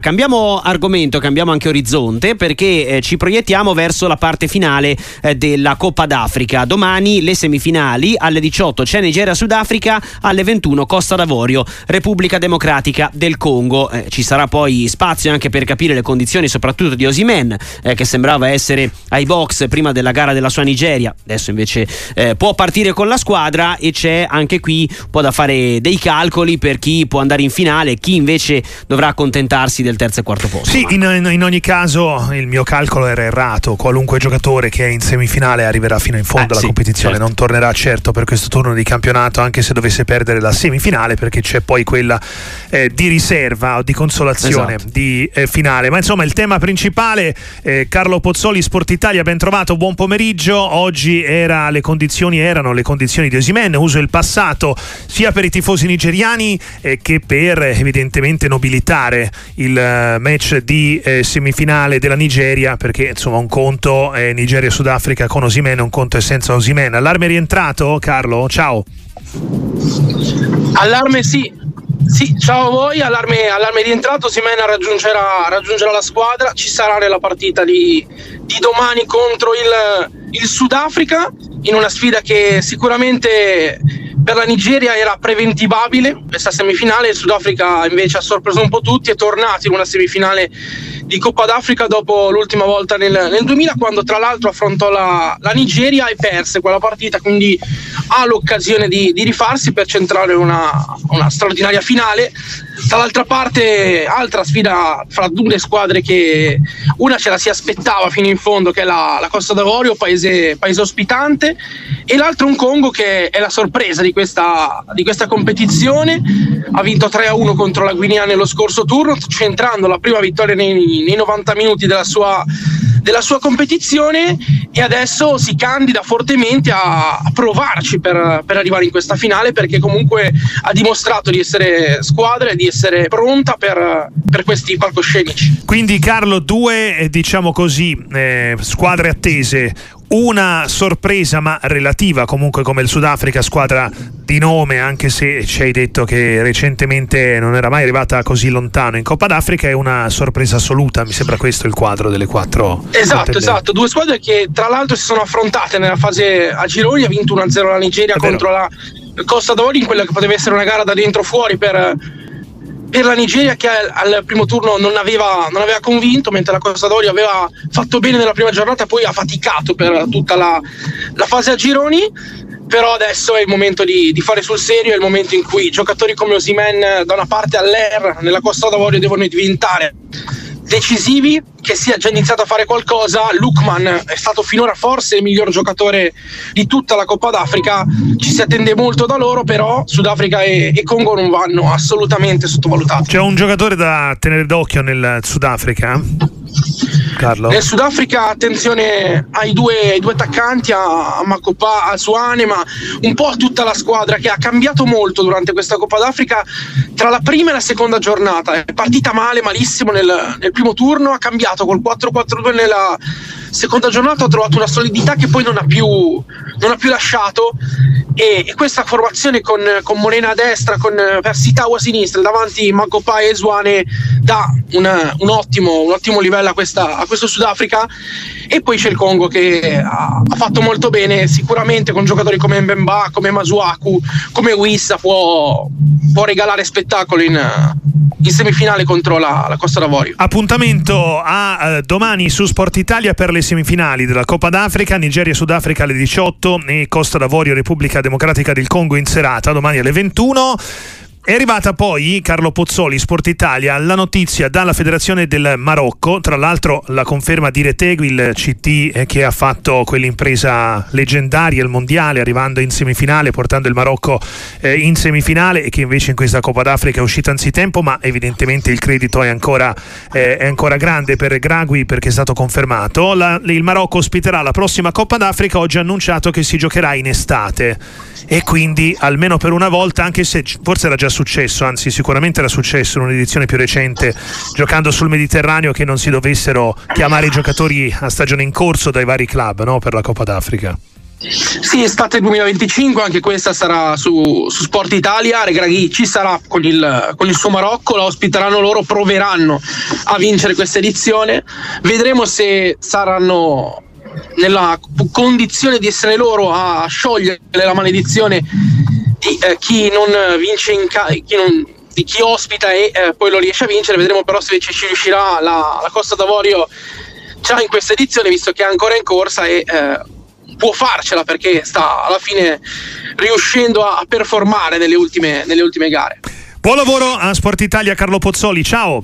Cambiamo argomento, cambiamo anche orizzonte perché eh, ci proiettiamo verso la parte finale eh, della Coppa d'Africa. Domani le semifinali alle 18 c'è Nigeria-Sudafrica, alle 21 Costa d'Avorio, Repubblica Democratica del Congo. Eh, ci sarà poi spazio anche per capire le condizioni soprattutto di Osimen eh, che sembrava essere ai box prima della gara della sua Nigeria. Adesso invece eh, può partire con la squadra e c'è anche qui un po' da fare dei calcoli per chi può andare in finale e chi invece dovrà accontentarsi del terzo e quarto posto. Sì, in, in, ogni caso il mio calcolo era errato. Qualunque giocatore che è in semifinale arriverà fino in fondo eh, alla sì, competizione. Certo. Non tornerà certo per questo turno di campionato, anche se dovesse perdere la semifinale, perché c'è poi quella eh, di riserva o di consolazione esatto. di eh, finale. Ma insomma, il tema principale, eh, Carlo Pozzoli, Sport Italia, ben trovato, buon pomeriggio. Oggi era, le condizioni erano le condizioni di Osimen. Uso il passato sia per i tifosi nigeriani eh, che per evidentemente nobilitare il match di eh, semifinale della Nigeria perché insomma un conto è Nigeria-Sudafrica con Osimen un conto è senza Osimen allarme è rientrato Carlo? ciao. Allarme sì. Sì, ciao a voi, allarme, allarme rientrato, Simena raggiungerà, raggiungerà, la squadra, ci sarà nella partita di, di domani contro il, il Sudafrica in una sfida che sicuramente per la Nigeria era preventivabile. Questa semifinale, il Sudafrica invece ha sorpreso un po' tutti, è tornato in una semifinale di Coppa d'Africa dopo l'ultima volta nel, nel 2000 quando tra l'altro affrontò la, la, Nigeria e perse quella partita, quindi ha l'occasione di, di rifarsi per centrare una, una straordinaria finale Dall'altra parte, altra sfida fra due squadre che una ce la si aspettava fino in fondo, che è la, la Costa d'Avorio, paese, paese, ospitante, e l'altro un Congo che è la sorpresa di questa, di questa competizione. Ha vinto 3-1 contro la Guinea nello scorso turno, centrando la prima vittoria nei, nei 90 minuti della sua della sua competizione e adesso si candida fortemente a, a provarci per, per, arrivare in questa finale perché comunque ha dimostrato di essere squadra e di essere pronta per, per questi palcoscenici. Quindi Carlo, due eh, diciamo così, eh, squadre attese, una sorpresa ma relativa comunque come il Sudafrica, squadra di nome anche se ci hai detto che recentemente non era mai arrivata così lontano in Coppa d'Africa è una sorpresa assoluta, mi sembra questo il quadro delle quattro. Esatto, esatto, due squadre che tra l'altro si sono affrontate nella fase a gironi, ha vinto 1-0 la Nigeria contro la Costa d'Ori in quella che poteva essere una gara da dentro fuori per per la Nigeria che al primo turno non aveva, non aveva convinto, mentre la Costa d'Ori aveva fatto bene nella prima giornata, poi ha faticato per tutta la, la fase a gironi. Però adesso è il momento di, di, fare sul serio, è il momento in cui giocatori come Osimen da una parte all'Air nella Costa d'Avorio devono diventare decisivi, che sia già iniziato a fare qualcosa. Lukman è stato finora forse il miglior giocatore di tutta la Coppa d'Africa, ci si attende molto da loro, però Sudafrica e, e Congo non vanno assolutamente sottovalutati. C'è un giocatore da tenere d'occhio nel Sudafrica? Carlo? Nel Sudafrica attenzione ai due, ai due attaccanti, a, a Makopa, a Suane, ma un po' a tutta la squadra che ha cambiato molto durante questa Coppa d'Africa tra la prima e la seconda giornata. È partita male, malissimo nel, nel primo turno, ha cambiato col 4-4-2 nella seconda giornata, ha trovato una solidità che poi non ha più, non ha più lasciato. E, e, questa formazione con, con Morena a destra, con Persitau a sinistra, davanti Makopa e Suane dà una, un, ottimo, un ottimo livello a, questa, a questo Sudafrica. E poi c'è il Congo che ha, ha, fatto molto bene. Sicuramente con giocatori come Mbemba, come Masuaku, come Wissa può, può regalare spettacolo in, in semifinale contro la, la, Costa d'Avorio. Appuntamento a uh, domani su Sport Italia per le semifinali della Coppa d'Africa, Nigeria Sudafrica alle 18 e Costa d'Avorio Repubblica Democratica del Congo in serata domani alle 21. È arrivata poi, Carlo Pozzoli, Sport Italia, la notizia dalla Federazione del Marocco, tra l'altro la conferma di Retegui, il CT eh, che ha fatto quell'impresa leggendaria, il mondiale, arrivando in semifinale, portando il Marocco eh, in semifinale e che invece in questa Coppa d'Africa è uscita anzitempo, ma evidentemente il credito è ancora, eh, è ancora grande per Gragui perché è stato confermato. La, il Marocco ospiterà la prossima Coppa d'Africa, oggi ha annunciato che si giocherà in estate e quindi almeno per una volta, anche se forse era già successo, anzi sicuramente era successo in un'edizione più recente, giocando sul Mediterraneo, che non si dovessero chiamare i giocatori a stagione in corso dai vari club no? per la Coppa d'Africa. Sì, estate 2025, anche questa sarà su, su Sport Italia. Regraghi ci sarà con il, con il, suo Marocco, la ospiteranno loro, proveranno a vincere questa edizione. Vedremo se saranno nella condizione di essere loro a sciogliere la maledizione di eh, chi non vince in ca- chi non, di chi ospita e eh, poi lo riesce a vincere. Vedremo però se ci riuscirà la, la Costa d'Avorio già in questa edizione, visto che è ancora in corsa e eh, può farcela perché sta alla fine riuscendo a performare nelle ultime, nelle ultime gare. Buon lavoro a Sport Italia Carlo Pozzoli, ciao!